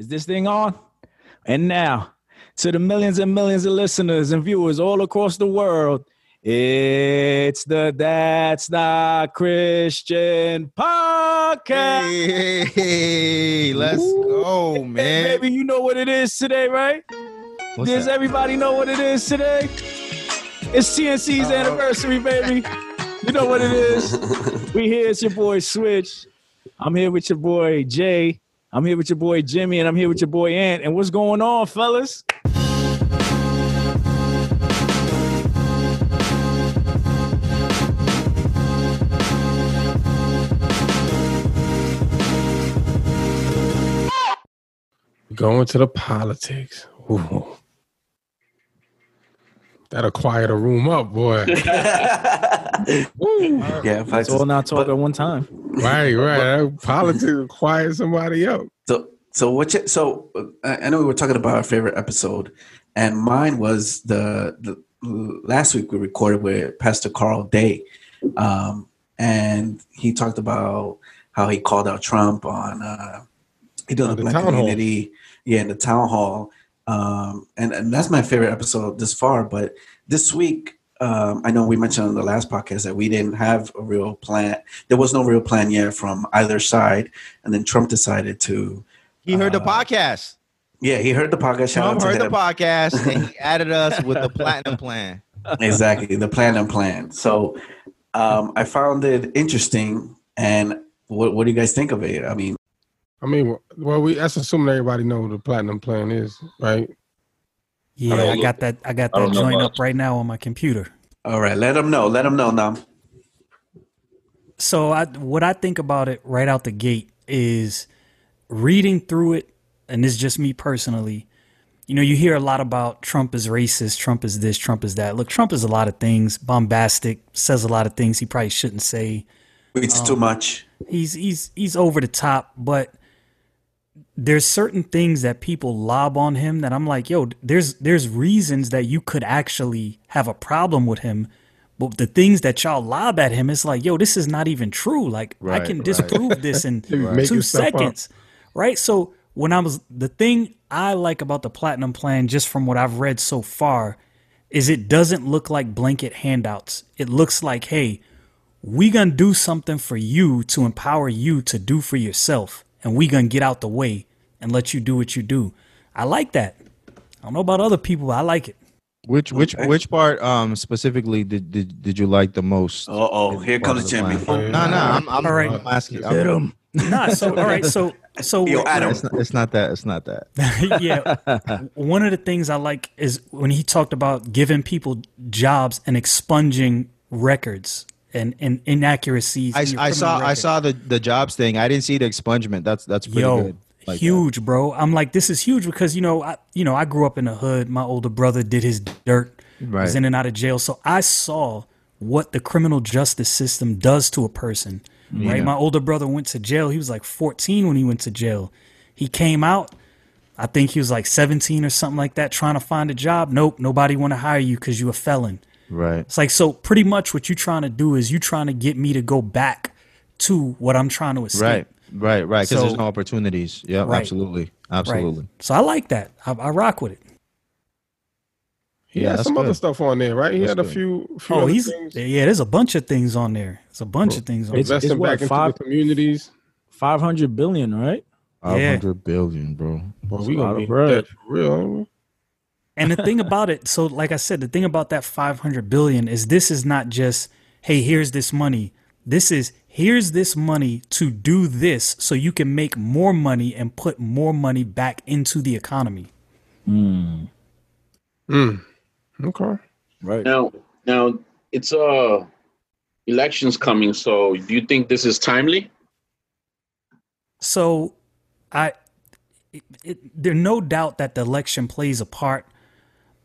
Is this thing on? And now, to the millions and millions of listeners and viewers all across the world, it's the That's Not Christian podcast. Hey, hey, let's Ooh. go, man. Hey, baby, you know what it is today, right? What's Does that? everybody know what it is today? It's TNC's Uh-oh. anniversary, baby. You know what it is. We here. It's your boy Switch. I'm here with your boy Jay. I'm here with your boy Jimmy, and I'm here with your boy Ant. And what's going on, fellas? Going to the politics. Ooh. That'll quiet a room up, boy. Woo. yeah, It's all not talk at one time. Right, right. That politics will quiet somebody up. So, so what? You, so uh, I I know we were talking about our favorite episode, and mine was the the last week we recorded with Pastor Carl Day, um, and he talked about how he called out Trump on uh, he did On a the black town hall. community, yeah, in the town hall, um, and and that's my favorite episode this far. But this week. Um, I know we mentioned on the last podcast that we didn't have a real plan. There was no real plan yet from either side, and then Trump decided to He heard the Uh, podcast. yeah, he heard the podcast. Trump heard the podcast and he added us with the platinum plan. exactly, the plan and plan. So um, I found it interesting. And what, what do you guys think of it? I mean, I mean, well, we that's assuming everybody know what the platinum plan is, right? Yeah, don't I look- got that. I got that know joint up right now on my computer. all right, let them know. Let them know now. So, I, what I think about it right out the gate is reading through it, and this is just me personally. You know, you hear a lot about Trump is racist, Trump is this, Trump is that. Look, Trump is a lot of things, bombastic, says a lot of things he probably shouldn't say. It's Um, too much. he's he's he's over the top, but there's certain things that people lob on him that I'm like, yo, there's there's reasons that you could actually have a problem with him. But the things that y'all lob at him, it's like, yo, this is not even true. Like I can right. disprove this in You're two stuff up. seconds. Right? So when I was the thing I like about the platinum plan, just from what I've read so far, is it doesn't look like blanket handouts. It looks like, hey, we gonna do something for you to empower you to do for yourself and we gonna get out the way and let you do what you do i like that i don't know about other people but i like it Which which Okay. which part um specifically did did, did you like the most? Uh oh, here comes of the Jimmy. plan? No, no, I'm, I'm, All right. I'm asking. Hit I'm, 'em. nah so all right so so Yo, Adam. it's, not, it's not that. It's not that. yeah one of the things i like is when he talked about giving people jobs and expunging records and, and inaccuracies I, in I saw criminal I saw the the jobs thing. I didn't see the expungement. That's that's pretty Yo, good. Like that. huge, bro. I'm like, this is huge because you know, I you know, I grew up in the hood. My older brother did his dirt, was in and out of jail, so I saw what the criminal justice system does to a person. Right. My older brother went to jail. He was like 14 when he went to jail. He came out. I think he was like 17 or something like that, trying to find a job. Nope, nobody want to hire you because you're a felon. Right. It's like so. Pretty much what you're trying to do is you're trying to get me to go back to what I'm trying to escape. Right. Right. Right. Because So- there's no opportunities. Yeah. Right. Absolutely. Right. Absolutely. So I like that. I, I rock with it. He Yeah, had that's some other stuff on there, right? He That's had a good. few, few Oh, other he's things. yeah. There's a bunch of things on there. It's a bunch of things on It's- there. Investing what, back into five- the communities. 500 billion, right? Yeah, Five hundred billion, bro. Well, That's we a gonna be bread. dead for real. And the thing about it, so like I said, the thing about that 500 billion is this is not just hey, here's this money. This is here's this money to do this so you can make more money and put more money back into the economy. Mm. Mm. Okay. Right. Now, now it's uh elections coming. So, do you think this is timely? So, I, it, it, there's no doubt that the election plays a part,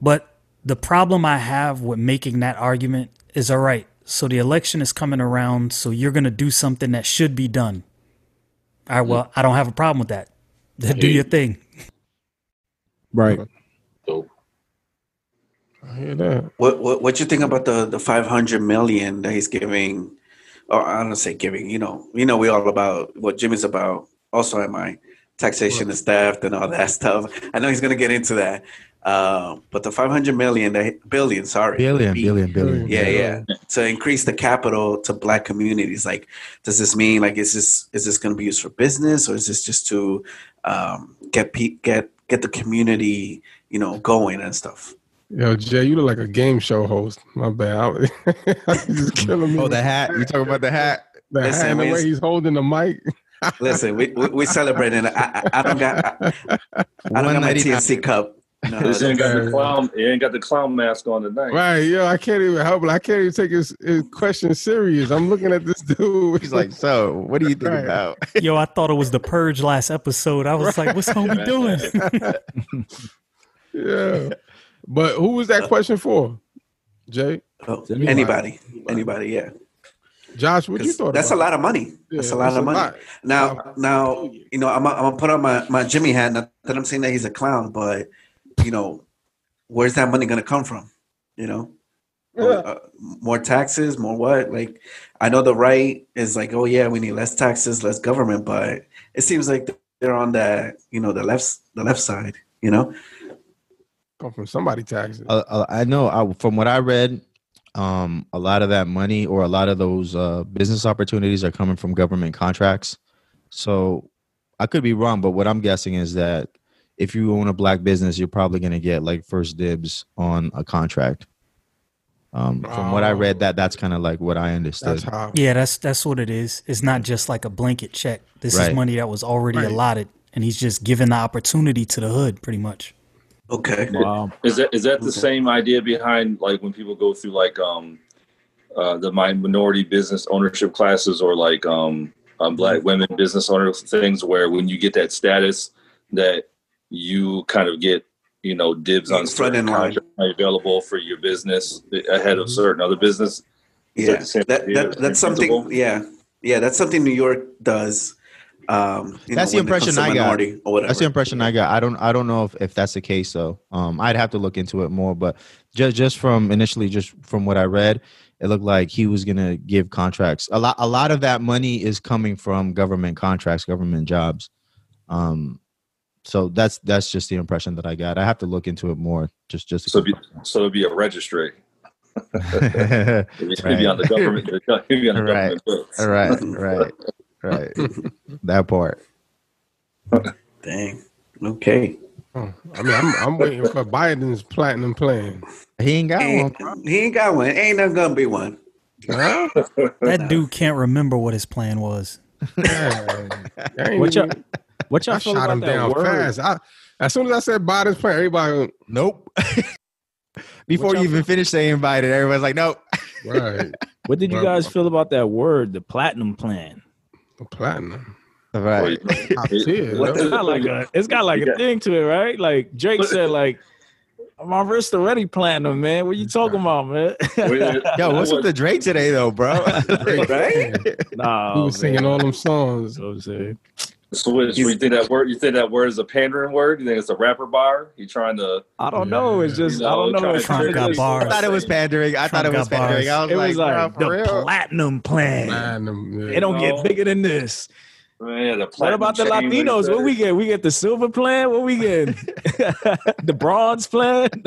but the problem I have with making that argument is all right. So the election is coming around, so you're going to do something that should be done. All right. Well, I don't have a problem with that. Do your thing. Right. So, I hear that. What what what you think about the the five hundred million that he's giving? Or I don't say giving. You know, you know, we all about what Jimmy's about. Also, am I taxation is theft and all that stuff. I know he's gonna get into that. Uh, but the 500 million, the billion, sorry, Billion, B- billion, billion. yeah, yeah, to increase the capital to black communities. Like, does this mean like is this is this going to be used for business or is this just to um, get pe- get get the community you know going and stuff? Yo, Jay, you look like a game show host. My bad. I, just killing me. Oh, the hat. You talking about the hat? the Listen, hat and the way he's holding the mic. Listen, we we, we celebrating. I, I, I don't got I, I don't got my TNC cup. No, This ain't got the clown. It ain't got the clown mask on tonight. Right, yo, I can't even help it. I can't even take his, his question serious. I'm looking at this dude. He's like, so what do you think Right. about? Yo, I thought it was the purge last episode. I was like, what's homie doing? yeah. But who was that question for? Jay? Oh, Anybody. anybody, anybody, yeah. Josh, what you thought that's a lot of money. Yeah, that's a lot of money. lot. Now, now, you know, I'm, I'm gonna put on my, my Jimmy hat. Not that I'm saying that he's a clown, but you know, where's that money gonna come from? You know, Uh, more taxes, more what? Like, I know the right is like, oh yeah, we need less taxes, less government, but it seems like they're on the you know, the left, the left side. You know, Come from somebody taxes. Uh, uh, I know I, from what I read, um, a lot of that money or a lot of those uh, business opportunities are coming from government contracts. So I could be wrong, but what I'm guessing is that if you own a black business, you're probably going to get like first dibs on a contract. Um, from what I read, Oh. that that's kind of like what I understood. That's. Yeah, that's that's what it is. It's not just like a blanket check. This Right. is money that was already Right. allotted, and he's just giving the opportunity to the hood, pretty much. okay, Wow. Is that is that the Okay. same idea behind like when people go through like um uh the mi- minority business ownership classes or like um, um black women business owner things where when you get that status that you kind of get you know dibs on Front certain in line. contracts available for your business ahead of certain other business. Is that yeah, the that, that that's something. principle? Yeah, yeah, that's something New York does. Um, you That's the when it comes impression I got. minority Or whatever. That's the impression I got. I don't I don't know if, if that's the case though. Um, I'd have to look into it more, but just just from initially, just from what I read, it looked like he was gonna give contracts. A lot a lot of that money is coming from government contracts, government jobs. Um, so that's that's just the impression that I got. I have to look into it more. Just just So to be, so it'll be a registry. confirm. It'll be on the government. It'll on the Right. government books. right, right, right. that part. Dang. Okay. Oh, I mean, I'm, I'm waiting for Biden's platinum plan. He ain't got He one. ain't, bro. he ain't got one. Ain't never gonna be one. Huh? That dude can't remember what his plan was. Yeah. I What y'all, even- what y'all I feel shot about him that down word? fast. I, as soon as I said Biden's plan, everybody went, Nope. Before you y'all even finish saying invited, everybody's like, nope. right, What did you Well, guys feel about that word, the platinum plan? the platinum. Right. Top tier. What yo. It's got like a, it's got like a Yeah. thing to it, right? Like Drake said, like my wrist already platinum, man. What you talking about, man? Yo, what's with the Drake today, though, bro? Right? nah, He was singing all them songs. That's what I'm saying. So what, you think that word? You think that word is a pandering word? You think it's a rapper bar? You trying to? I don't know. It's just You I don't know, know. trying It's to Trump got just- bars. I thought it was pandering. I thought it was got pandering. I was It like, was like the real? platinum plan. Platinum. Yeah. It don't No. get bigger than this. Man, the What about the Latinos? what What we get? We get the silver plan. What we get? the bronze plan.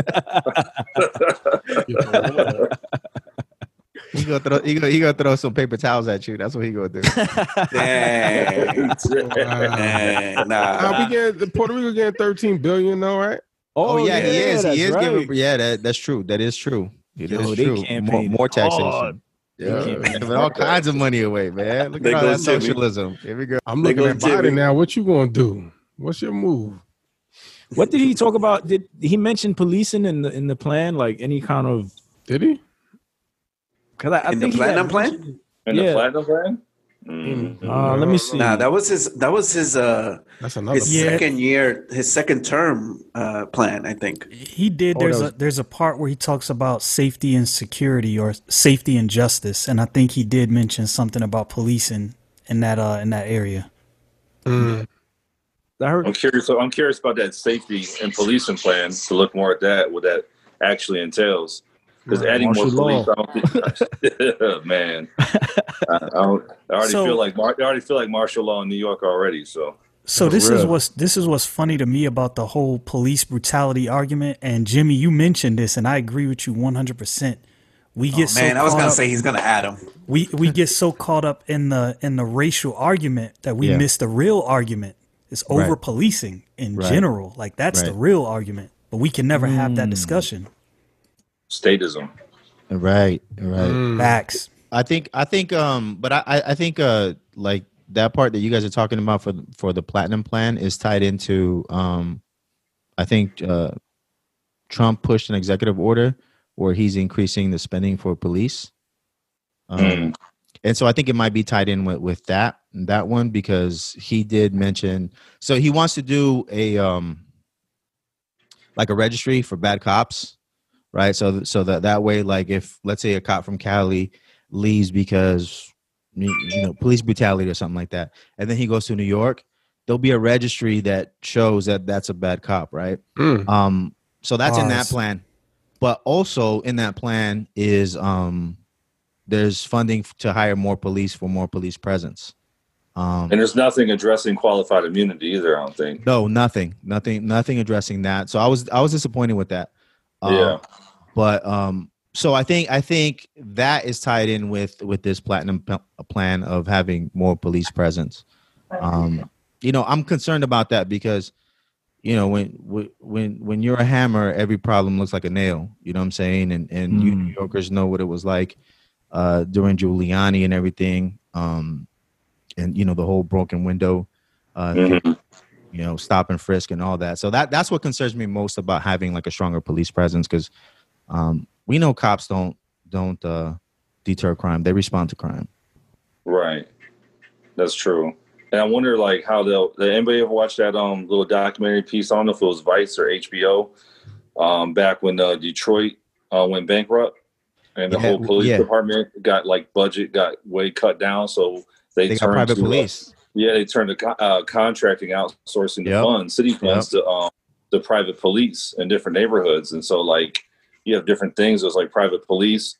He gonna throw. He gonna, he gonna throw some paper towels at you. That's what he gonna do. Dang. Wow. Dang. Nah. Uh, we get the Puerto Rico getting 13 billion though, right? Oh, yeah, he is. He is right. giving. Yeah, that, that's true. That is true. It is Yo, they true. More, campaigned more taxation. hard. Yeah, They campaigned giving all kinds of money away, man. Look They at all that Jimmy. socialism. Here we go. I'm looking at Biden Jimmy. now. What you gonna do? What's your move? What did he talk about? Did he mention policing in the in the plan? Like any kind of? Did he? Because I, I In the think he had platinum plan? In Yeah. the platinum plan? Mm. Uh, let me see. Nah, that was his. That was his. Uh, That's another. his Yeah. second year, his second term uh, plan. I think. He did. Oh, There's that a there's a part where he talks about safety and security or safety and justice, and I think he did mention something about policing in that uh in that area. Mm. I heard. I'm curious. So I'm curious about that safety and policing plan to look more at that. What that actually entails. Because Right, adding more police, I don't think, man, I, I, don't, I already So- feel like I already feel like martial law in New York already. So So For this is what's this is what's funny to me about the whole police brutality argument. And Jimmy, you mentioned this, and I agree with you one hundred percent. We get so Oh, Man, I was gonna up- say he's gonna add him. we we get so caught up in the in the racial argument that we Yeah. miss the real argument. It's over Right. policing in Right. general. Like that's the real argument. But we can never have Mm. that discussion. Statism. Right, right. Mm. Facts. I think I think um but I I I think uh like that part that you guys are talking about for for the platinum plan is tied into um I think uh Trump pushed an executive order where he's increasing the spending for police. Um Mm. and so I think it might be tied in with with that that one because he did mention so he wants to do a um like a registry for bad cops, right? So so that that way like if let's say a cop from Cali leaves because you you know police brutality or something like that and then he goes to New York, there'll be a registry that shows that that's a bad cop, right? Mm. Um, so that's in that plan. But also in that plan is um, there's funding to hire more police for more police presence. Um, And there's nothing addressing qualified immunity either. I don't think. no, nothing, nothing, nothing addressing that. So I was I was disappointed with that. Um, Yeah. But um, so I think I think that is tied in with with this platinum p- plan of having more police presence. Um, you know, I'm concerned about that because you know when when when you're a hammer, every problem looks like a nail. You know what I'm saying? And and you Mm. New Yorkers know what it was like uh, during Giuliani and everything. Um, and you know the whole broken window. Uh, Mhm. you know, stop and frisk and all that. So that that's what concerns me most about having like a stronger police presence because um, we know cops don't don't uh, deter crime; they respond to crime. Right. That's true. And I wonder, like, how they'll. Did anybody ever watch that um little documentary piece? I don't know if it was Vice or HBO. Um, back when uh, Detroit uh, went bankrupt, and the Yeah, whole police yeah. department got like budget got way cut down, so they, They turned private to, uh, police. yeah, they turned to uh, contracting, outsourcing the Yep. funds, city funds to um, the private police in different neighborhoods, and so like you have different things. There's like private police,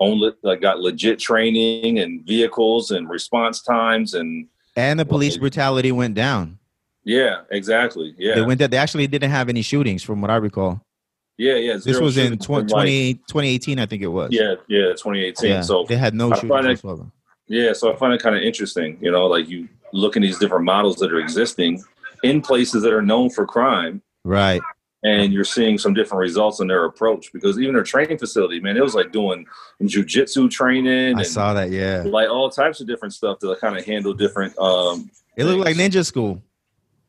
only like got legit training and vehicles and response times and And the police Well, brutality went down. yeah, exactly, yeah, They went down. They actually didn't have any shootings, from what I recall. yeah, yeah. This was in shootings 20, 20 2018, I think it was. yeah, yeah, 2018. Yeah, So they had no I shootings it- Yeah, so I find it kind of interesting, you know, like you look at these different models that are existing in places that are known for crime, Right. And you're seeing some different results in their approach because even their training facility, man, it was like doing jujitsu training I saw that. Yeah. like all types of different stuff to kind of handle different. Um, It looked like ninja school.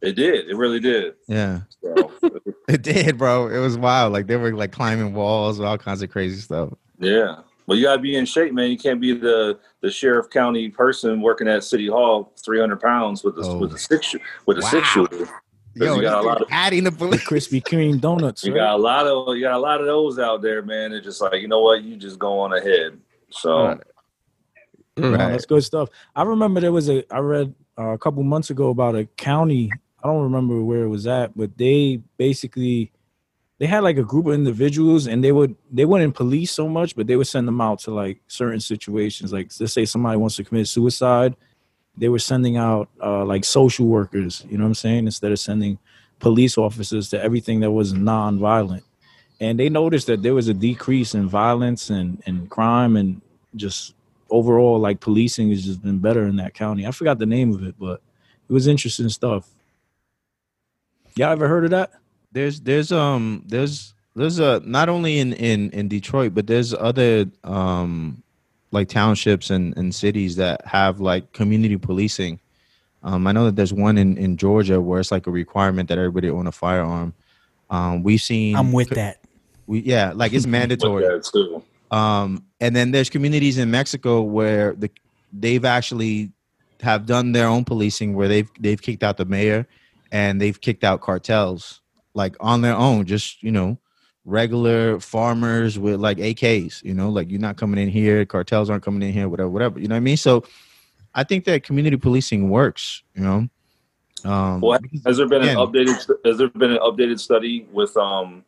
It did, it really did. Yeah. So, It did, bro. It was wild. Like they were like climbing walls, all kinds of crazy stuff. yeah, but you gotta be in shape, man. You can't be the the sheriff county person working at city hall, three hundred pounds with a Oh. with a six with a six shooter. Yo, you got a lot of adding the police. Krispy Kreme donuts. You right? got a lot of you got a lot of those out there, man. It's just like you know what, you just go on ahead. So Right. No, Right. that's good stuff. I remember there was a I read uh, a couple months ago about a county. I don't remember where it was at, but they basically they had like a group of individuals, and they would they wouldn't police so much, but they would send them out to like certain situations. Like let's say somebody wants to commit suicide, they were sending out uh, like social workers. You know what I'm saying? Instead of sending police officers to everything that was non-violent. And they noticed that there was a decrease in violence and, and crime and just overall like policing has just been better in that county. I forgot the name of it, but it was interesting stuff. Y'all ever heard of that? there's there's um there's there's a not only in in in Detroit but there's other um like townships and and cities that have like community policing. Um, I know that there's one in in Georgia where it's like a requirement that everybody own a firearm. Um, we've seen I'm with that. we yeah like it's with mandatory. that too. Um, and then there's communities in Mexico where the they've actually have done their own policing where they've they've kicked out the mayor and they've kicked out cartels like on their own, just you know, regular farmers with like AKs, you know, like you're not coming in here, cartels aren't coming in here, whatever, whatever. You know what I mean? So I think that community policing works, you know. Um Well, has there been Again. an updated has there been an updated study with um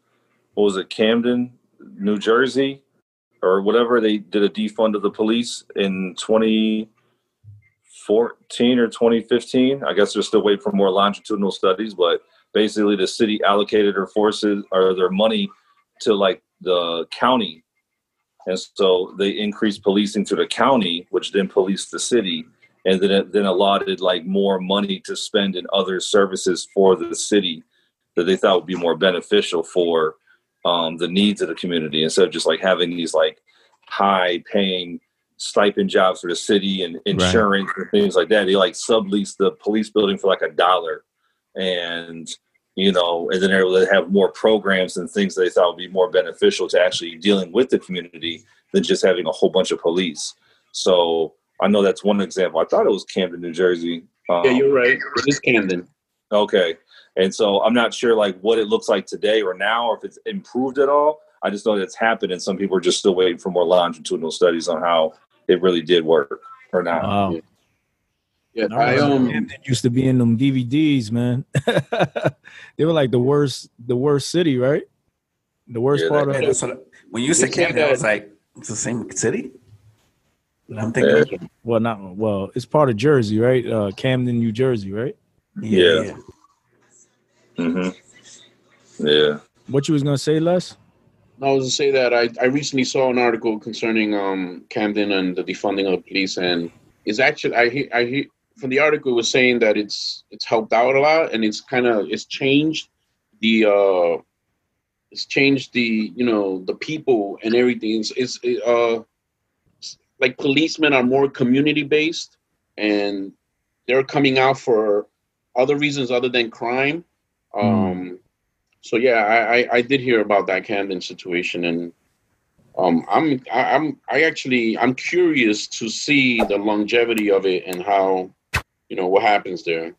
what was it, Camden, New Jersey, or whatever? They did a defund of the police in twenty 2014 or 2015. I guess they're still waiting for more longitudinal studies, but basically the city allocated their forces or their money to like the county. And so they increased policing to the county, which then policed the city, and then it then allotted like more money to spend in other services for the city that they thought would be more beneficial for um, the needs of the community instead of just like having these like high paying stipend jobs for the city and insurance and things like that. They like sublease the police building for like a dollar and you know, and then they're able to have more programs and things they thought would be more beneficial to actually dealing with the community than just having a whole bunch of police. So I know that's one example. I thought it was Camden, New Jersey. Um, Yeah, you're right. It is Camden. Okay. And so I'm not sure like what it looks like today or now, or if it's improved at all. I just know that it's happened, and some people are just still waiting for more longitudinal studies on how it really did work or not. Wow. Yeah, I I um. Camden used to be in them DVDs, man. they were like the worst, the worst city, right? The worst Yeah, part that- of Yeah, that's when you said say Camden, I was like, it's the same city. But I'm thinking, Yeah. well, not well. It's part of Jersey, right? Uh, Camden, New Jersey, right? yeah, Yeah. yeah. hmm Yeah. What you was gonna say, Les? I was going to say that I, I recently saw an article concerning um, Camden and the defunding of the police, and it's actually I hear I hear from the article was saying that it's it's helped out a lot, and it's kind of it's changed the uh, it's changed the you know the people and everything. It's, it's it, uh, it's like policemen are more community based, and they're coming out for other reasons other than crime. Um, so yeah, I, I I did hear about that Camden situation, and um, I'm I, I'm I actually I'm curious to see the longevity of it and how you know what happens there.